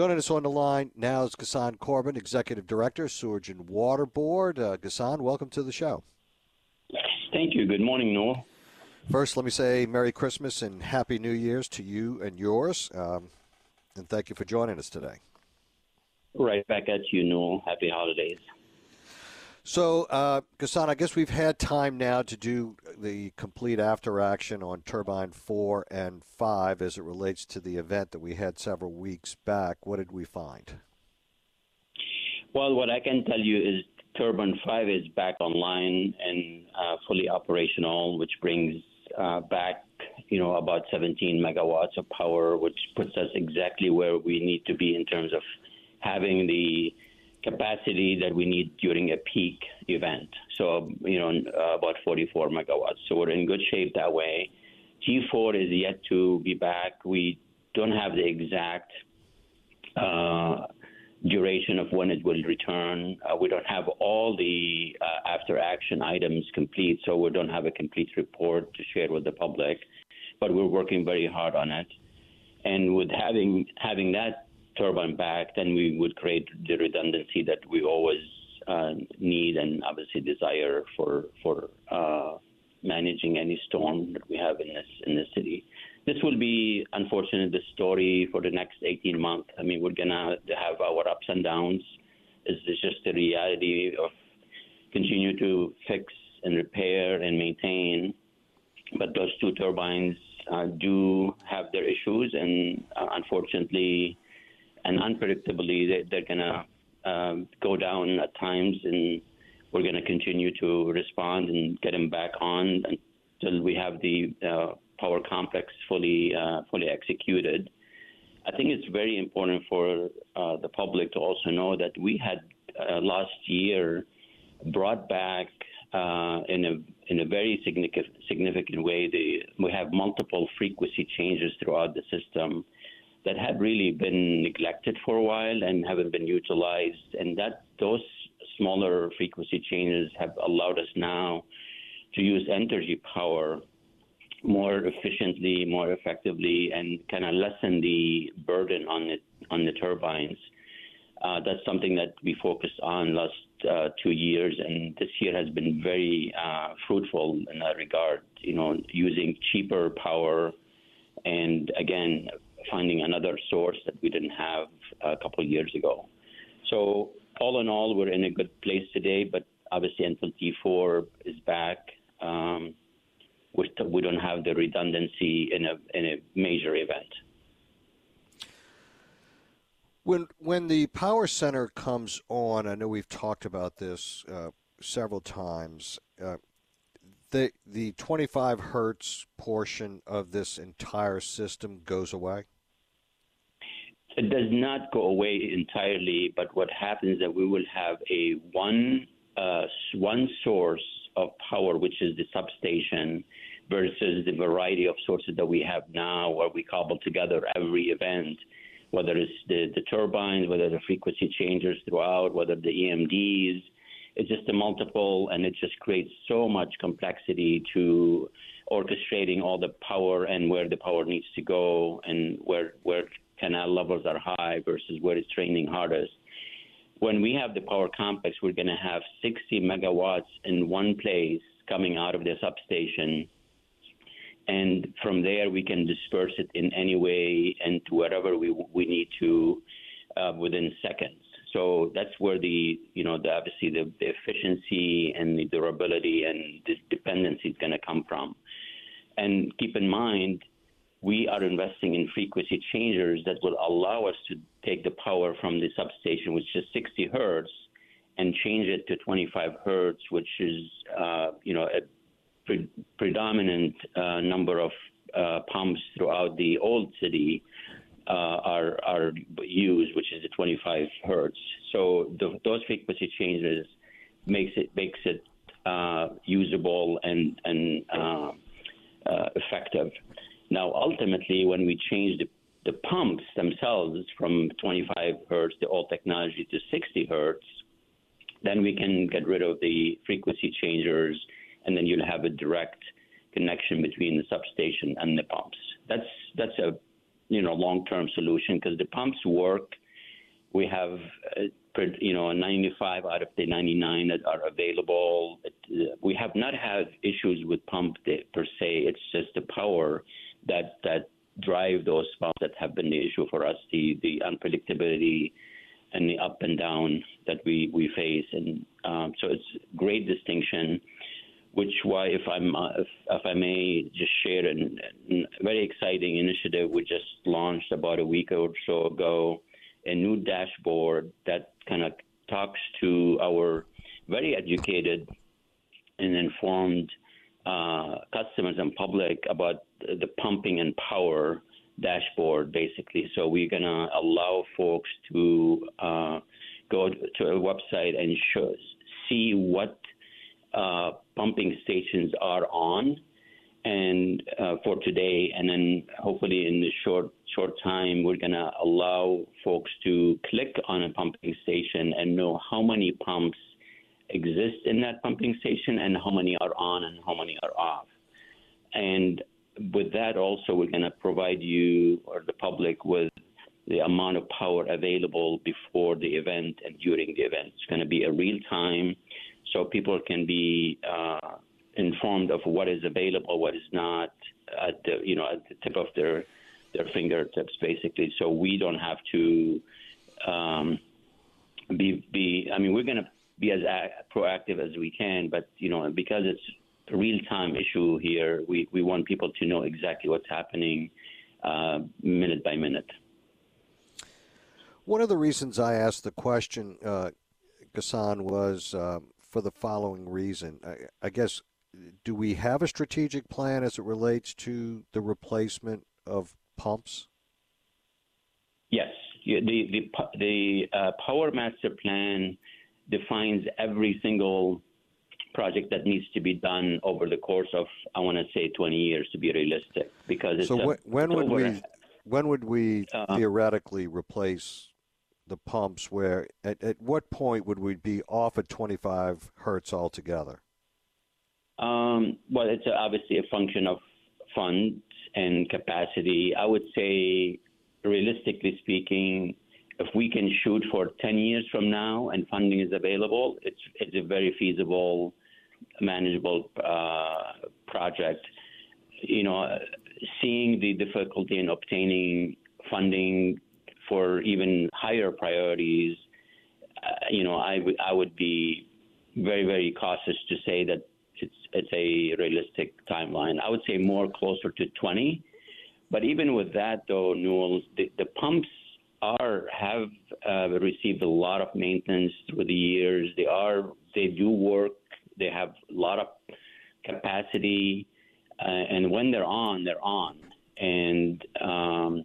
Joining us on the line now is Ghassan Korban, Executive Director, Sewerage and Water Board. Uh, Ghassan, welcome to the show. Thank you. Good morning, Newell. First, let me say Merry Christmas and Happy New Year's to you and yours. Um, and thank you for joining us today. Right back at you, Newell. Happy holidays. So, uh, I guess we've had time now to do the complete after action on Turbine 4 and 5 as it relates to the event that we had several weeks back. What did we find? Well, what I can tell you is Turbine 5 is back online and uh, fully operational, which brings uh, back, you know, about 17 megawatts of power, which puts us exactly where we need to be in terms of having the capacity that we need during a peak event. So, you know, uh, about 44 megawatts. So we're in good shape that way. T4 is yet to be back. We don't have the exact uh, duration of when it will return. Uh, we don't have all the uh, after action items complete, so we don't have a complete report to share with the public. But we're working very hard on it. And with having having that turbine back, then we would create the redundancy that we always uh, need and obviously desire for for uh, managing any storm that we have in this in the city. This will be, unfortunately, the story for the next 18 months. I mean, we're gonna have our ups and downs. This just the reality of continue to fix and repair and maintain. But those two turbines uh, do have their issues, and uh, unfortunately, and unpredictably, they, they're going to um, go down at times, and we're going to continue to respond and get them back on until we have the uh, power complex fully uh, fully executed. I think it's very important for uh, the public to also know that we had uh, last year brought back uh, in a in a very significant significant way. The, we have multiple frequency changes throughout the system that had really been neglected for a while and haven't been utilized. And that those smaller frequency changes have allowed us now to use energy power more efficiently, more effectively, and kind of lessen the burden on it on the turbines. Uh, that's something that we focused on last uh, two years, and this year has been very uh, fruitful in that regard. You know, using cheaper power, and again, finding another source that we didn't have a couple of years ago. So all in all, we're in a good place today, but obviously until T4 is back, um, we, we don't have the redundancy in a in a major event. When when the power center comes on, I know we've talked about this uh, several times. Uh, the the 25 hertz portion of this entire system goes away? It does not go away entirely, but what happens is that we will have a one uh, one source of power, which is the substation, versus the variety of sources that we have now, where we cobble together every event, whether it's the, the turbines, whether the frequency changes throughout, whether the EMDs it's just a multiple, and it just creates so much complexity to orchestrating all the power and where the power needs to go and where where canal levels are high versus where it's training hardest. When we have the power complex, we're going to have 60 megawatts in one place coming out of the substation. And from there, we can disperse it in any way and to wherever we, we need to uh, within seconds. So that's where the you know the, obviously the, the efficiency and the durability and the dependency is going to come from. And keep in mind, we are investing in frequency changers that will allow us to take the power from the substation, which is 60 hertz, and change it to 25 hertz, which is uh, you know a pre- predominant uh, number of uh, pumps throughout the old city uh, are are used, which is the 25 hertz. So the, those frequency changes makes it makes it uh, usable and and uh, effective. Now, ultimately, when we change the, the pumps themselves from 25 hertz, the old technology, to 60 hertz, then we can get rid of the frequency changers, and then you'll have a direct connection between the substation and the pumps. That's that's a you know long-term solution because the pumps work. We have uh, you know 95 out of the 99 that are available. Uh, we have not had issues with pump per se. It's just the power that that drive those spots that have been the issue for us, the the unpredictability and the up and down that we we face, and um, so it's great distinction. Which why, if I'm uh, if, if I may just share a very exciting initiative we just launched about a week or so ago, a new dashboard that kind of talks to our very educated and informed uh, customers and public about the pumping and power dashboard, basically. So we're going to allow folks to uh, go to a website and show, see what uh, pumping stations are on and uh, for today, and then hopefully in the short short time, we're going to allow folks to click on a pumping station and know how many pumps exist in that pumping station and how many are on and how many are off. And with that, also, we're going to provide you or the public with the amount of power available before the event and during the event. It's going to be a real time, so people can be uh, informed of what is available, what is not, at the you know at the tip of their their fingertips, basically. So we don't have to um, be be. I mean, we're going to be as proactive as we can. But you know, because it's a real time issue here, we we want people to know exactly what's happening uh, minute by minute. One of the reasons I asked the question, uh, Ghassan, was uh, for the following reason. I, I guess, do we have a strategic plan as it relates to the replacement of pumps? Yes, the the the uh, Power Master Plan defines every single project that needs to be done over the course of I want to say 20 years to be realistic because it's so a, when, would we when would we uh, theoretically replace the pumps where at, at what point would we be off at 25 hertz altogether? Um, well it's obviously a function of funds and capacity. I would say realistically speaking if we can shoot for 10 years from now and funding is available, it's, it's a very feasible, manageable uh, project. You know, seeing the difficulty in obtaining funding for even higher priorities, uh, you know, I, w- I would be very, very cautious to say that it's, it's a realistic timeline. I would say more closer to 20. But even with that, though, Newell, the, the pumps are have uh, received a lot of maintenance through the years. They are they do work. They have a lot of capacity, uh, and when they're on, they're on. And um,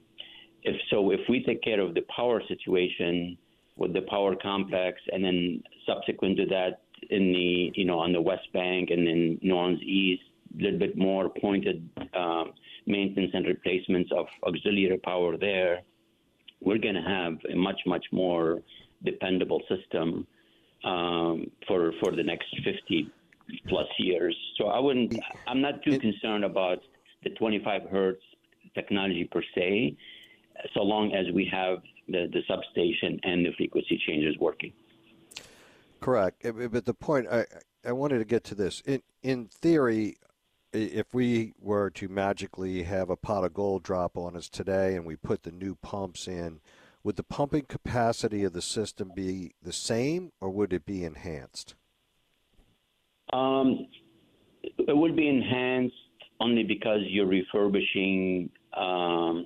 if so, if we take care of the power situation with the power complex, and then subsequent to that, in the you know on the West Bank and then Orleans East, a little bit more pointed um, maintenance and replacements of auxiliary power there we're going to have a much, much more dependable system um, for for the next 50 plus years. So I wouldn't. I'm not too concerned about the 25 hertz technology per se, so long as we have the, the substation and the frequency changes working. Correct. But the point I I wanted to get to this in in theory if we were to magically have a pot of gold drop on us today and we put the new pumps in, would the pumping capacity of the system be the same or would it be enhanced? Um, it would be enhanced only because you're refurbishing um,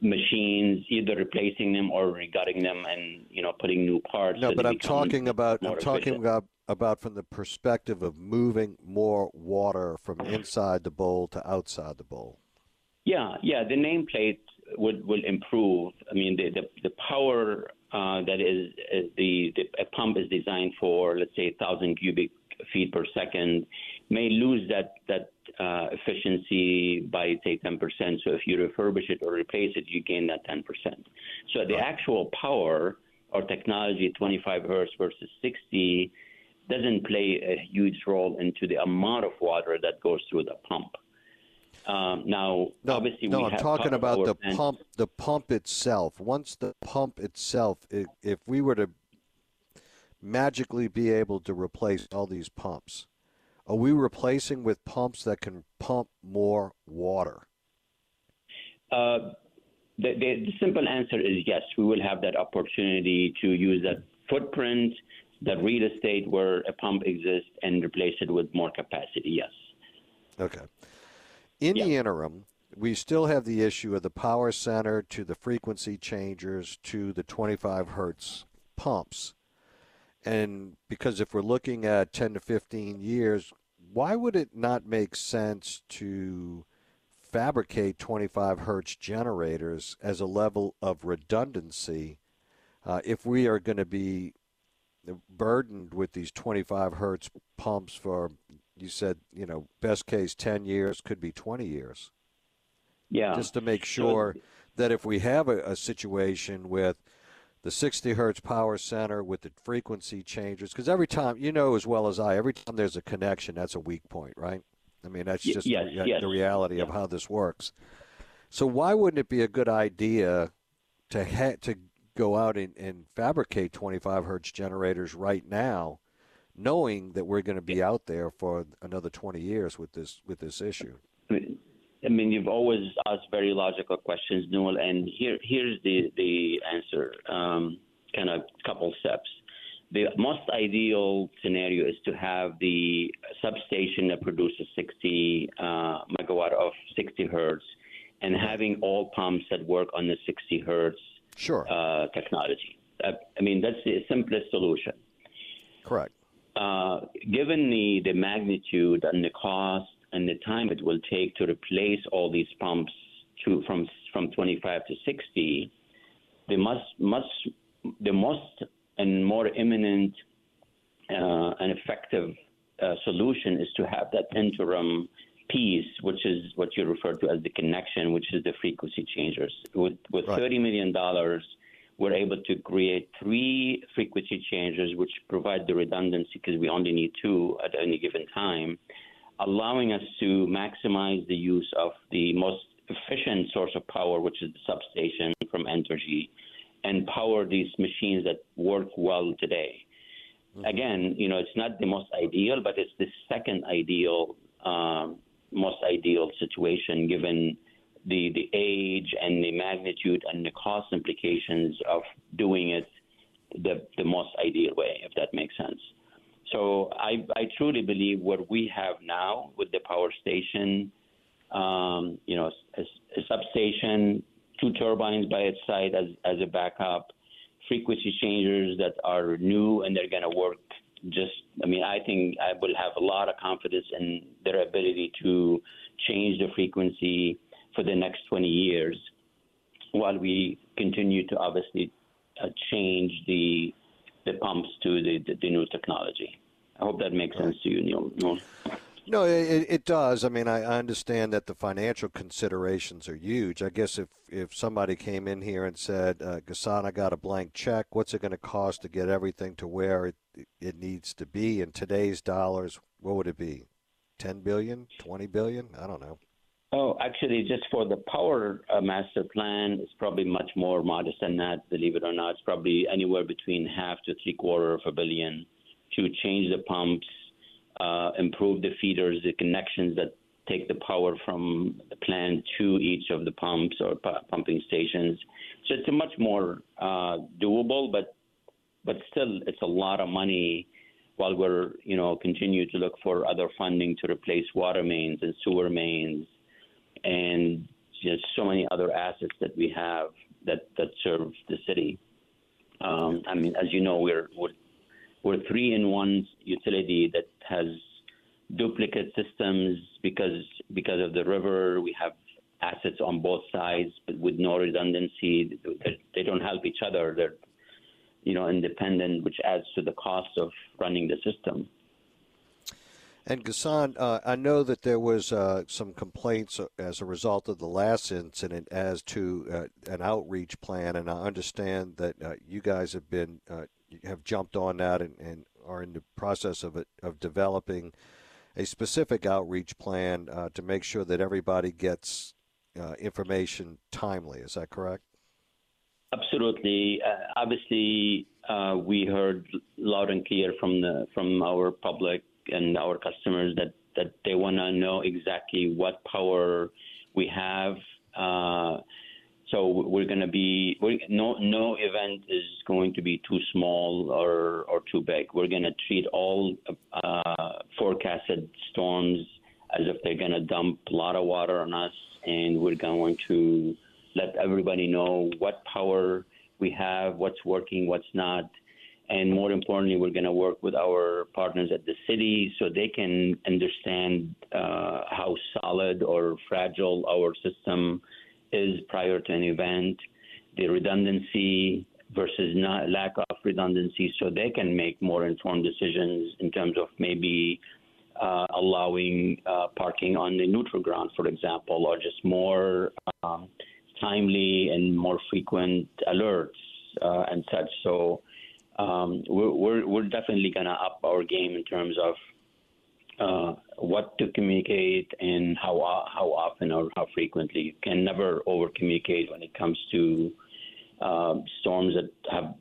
machines, either replacing them or regutting them, and you know putting new parts. No, so but I'm talking about I'm talking efficient. about about from the perspective of moving more water from inside the bowl to outside the bowl. Yeah, yeah. The nameplate would will improve. I mean, the the, the power uh, that is uh, the, the a pump is designed for, let's say, thousand cubic feet per second, may lose that that uh, efficiency by say 10%. So if you refurbish it or replace it, you gain that 10%. So the actual power or technology, 25 hertz versus 60, doesn't play a huge role into the amount of water that goes through the pump. Um, now, No, obviously, no, we I'm have talking about the pump. The pump itself. Once the pump itself, if, if we were to magically be able to replace all these pumps, are we replacing with pumps that can pump more water? Uh, the, the, the simple answer is yes. We will have that opportunity to use that footprint, that real estate where a pump exists, and replace it with more capacity. Yes. Okay. In the interim, we still have the issue of the power center to the frequency changers to the 25 hertz pumps. And because if we're looking at 10 to 15 years, why would it not make sense to fabricate 25 hertz generators as a level of redundancy uh, if we are going to be burdened with these 25 hertz pumps for you said you know best case 10 years could be 20 years Yeah. just to make sure that if we have a, a situation with the 60 hertz power center with the frequency changes because every time you know as well as i every time there's a connection that's a weak point right i mean that's just yes, the, yes. the reality of how this works so why wouldn't it be a good idea to ha- to go out and, and fabricate 25 hertz generators right now knowing that we're going to be out there for another 20 years with this with this issue I mean, you've always asked very logical questions, Newell, and here here's the the answer. Um, kind of couple steps. The most ideal scenario is to have the substation that produces 60 uh, megawatt of 60 hertz, and having all pumps that work on the 60 hertz sure uh, technology. Uh, I mean, that's the simplest solution. correct Uh, given the, the magnitude and the cost and the time it will take to replace all these pumps to from from 25 to 60, the must must the most and more imminent uh, and effective uh, solution is to have that interim piece, which is what you refer to as the connection, which is the frequency changers. With with Right. 30 million dollars, we're able to create three frequency changes, which provide the redundancy because we only need two at any given time, allowing us to maximize the use of the most efficient source of power, which is the substation from Entergy, and power these machines that work well today. Again, you know, it's not the most ideal, but it's the second ideal, um, most ideal situation given the the age and the magnitude and the cost implications of doing it the the most ideal way, if that makes sense. So I I truly believe what we have now with the power station, um, you know, a, a substation, two turbines by its side as as a backup, frequency changers that are new and they're going to work. Just, I mean, I think I will have a lot of confidence in their ability to change the frequency for the next 20 years, while we continue to obviously uh, change the the pumps to the, the, the new technology. I hope that makes sense to you, Neil. Neil. No, it, it does. I mean, I, understand that the financial considerations are huge. I guess if, if somebody came in here and said, uh, Ghassan, I got a blank check, what's it going to cost to get everything to where it, it needs to be in today's dollars? What would it be? 10 billion? 20 billion? I don't know. Oh, actually, just for the power uh, master plan, it's probably much more modest than that. Believe it or not, it's probably anywhere between half to three quarter of a billion to change the pumps, uh, improve the feeders, the connections that take the power from the plant to each of the pumps or pu- pumping stations. So it's much more uh, doable, but but still, it's a lot of money. While we're you know continue to look for other funding to replace water mains and sewer mains and just so many other assets that we have that that serve the city. Um, I mean, as you know, we're we're, we're three in one utility that has duplicate systems because because of the river. We have assets on both sides, but with no redundancy. They don't help each other. They're you know independent, which adds to the cost of running the system. And Ghassan, uh, I know that there was uh, some complaints as a result of the last incident as to uh, an outreach plan, and I understand that uh, you guys have been uh, have jumped on that and, and, are in the process of of developing a specific outreach plan uh, to make sure that everybody gets information timely. Is that correct? Absolutely. obviously, we heard loud and clear from the from our public and our customers that that they want to know exactly what power we have. Uh, so we're going to be no no event is going to be too small or or too big. We're going to treat all uh, forecasted storms as if they're going to dump a lot of water on us, and we're going to let everybody know what power we have, what's working, what's not, and more importantly, we're going to work with our partners at the city so they can understand uh, how solid or fragile our system is prior to an event, the redundancy versus not, lack of redundancy, so they can make more informed decisions in terms of maybe uh, allowing uh, parking on the neutral ground, for example, or just more um, timely and more frequent alerts uh, and such. So um, we're, we're, we're definitely going to up our game in terms of uh, what to communicate and how how often or how frequently. You can never over communicate when it comes to uh, storms that have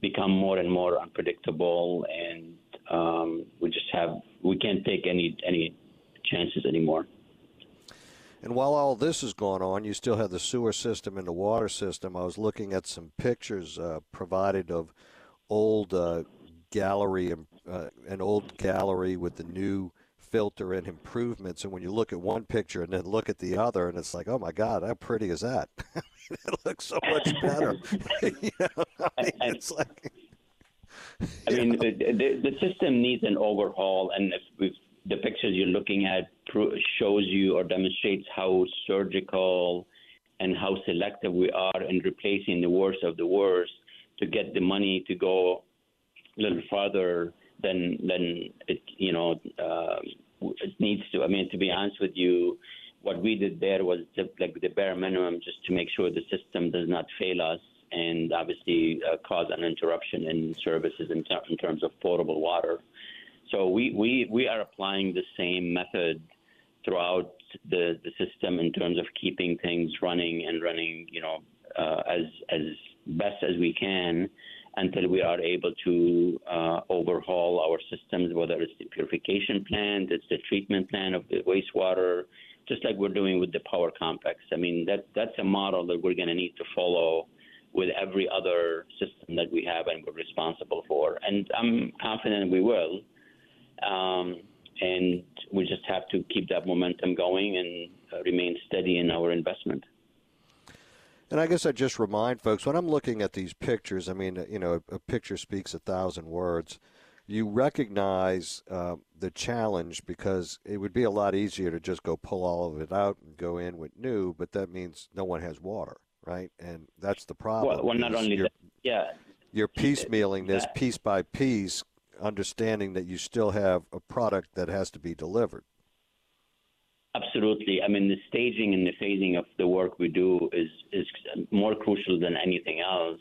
become more and more unpredictable, and um, we just have we can't take any any chances anymore. And while all this is going on, you still have the sewer system and the water system. I was looking at some pictures uh, provided of old uh, gallery, uh, an old gallery with the new filter and improvements. And when you look at one picture and then look at the other, and it's like, oh my God, how pretty is that? it looks so much better. you know, I mean, it's like. I mean, the, the, the, system needs an overhaul, and if the pictures you're looking at shows you or demonstrates how surgical and how selective we are in replacing the worst of the worst to get the money to go a little farther than than it you know uh, it needs to. I mean, to be honest with you, what we did there was like the bare minimum, just to make sure the system does not fail us and obviously uh, cause an interruption in services in, ter- in terms of potable water. So we, we, we are applying the same method throughout the, the system in terms of keeping things running and running, you know, uh, as as best as we can until we are able to uh, overhaul our systems, whether it's the purification plant, it's the treatment plant of the wastewater, just like we're doing with the power complex. I mean, that that's a model that we're going to need to follow with every other system that we have and we're responsible for. And I'm confident we will. Um, and we just have to keep that momentum going and uh, remain steady in our investment. And I guess I just remind folks when I'm looking at these pictures, I mean, you know, a, picture speaks a thousand words. You recognize uh, the challenge because it would be a lot easier to just go pull all of it out and go in with new, but that means no one has water, right? And that's the problem. Well, well not only that, yeah. You're piecemealing this piece by piece, understanding that you still have a product that has to be delivered. Absolutely. I mean, the staging and the phasing of the work we do is is more crucial than anything else.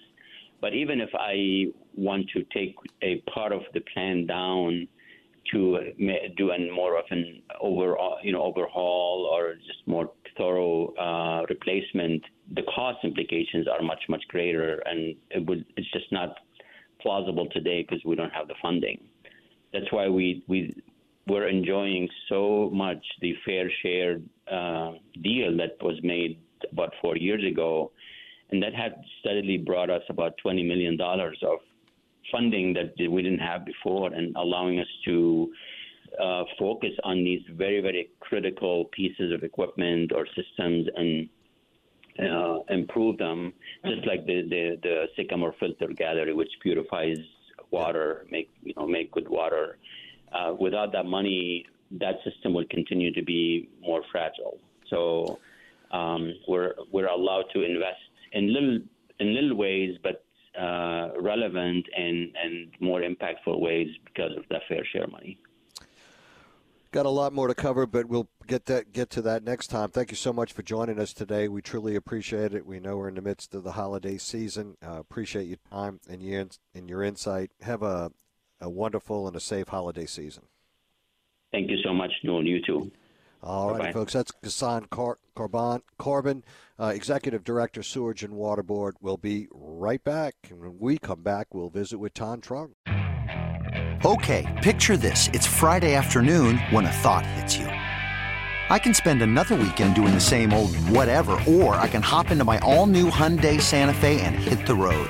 But even if I want to take a part of the plan down to do a more of an overall, you know, overhaul or just more thorough uh, replacement, the cost implications are much much greater, and it would it's just not plausible today because we don't have the funding. That's why we we we're enjoying so much the fair share uh, deal that was made about four years ago, and that had steadily brought us about $20 million of funding that we didn't have before, and allowing us to uh, focus on these very, very critical pieces of equipment or systems and uh, improve them, just like the, the, the Sycamore Filter Gallery, which purifies water, make you know make good water. Uh, without that money, that system would continue to be more fragile. So um, we're we're allowed to invest in little in little ways, but uh, relevant and and more impactful ways because of the fair share money. Got a lot more to cover, but we'll get that get to that next time. Thank you so much for joining us today. We truly appreciate it. We know we're in the midst of the holiday season. Uh, appreciate your time and your and your insight. Have a a wonderful and a safe holiday season. Thank you so much, Newell. You too. All right, folks. That's Ghassan Cor- Korban, Korban uh, Executive Director, Sewerage and Water Board. We'll be right back. And when we come back, we'll visit with Tan Trung. Okay, picture this. It's Friday afternoon when a thought hits you. I can spend another weekend doing the same old whatever, or I can hop into my all new Hyundai Santa Fe and hit the road.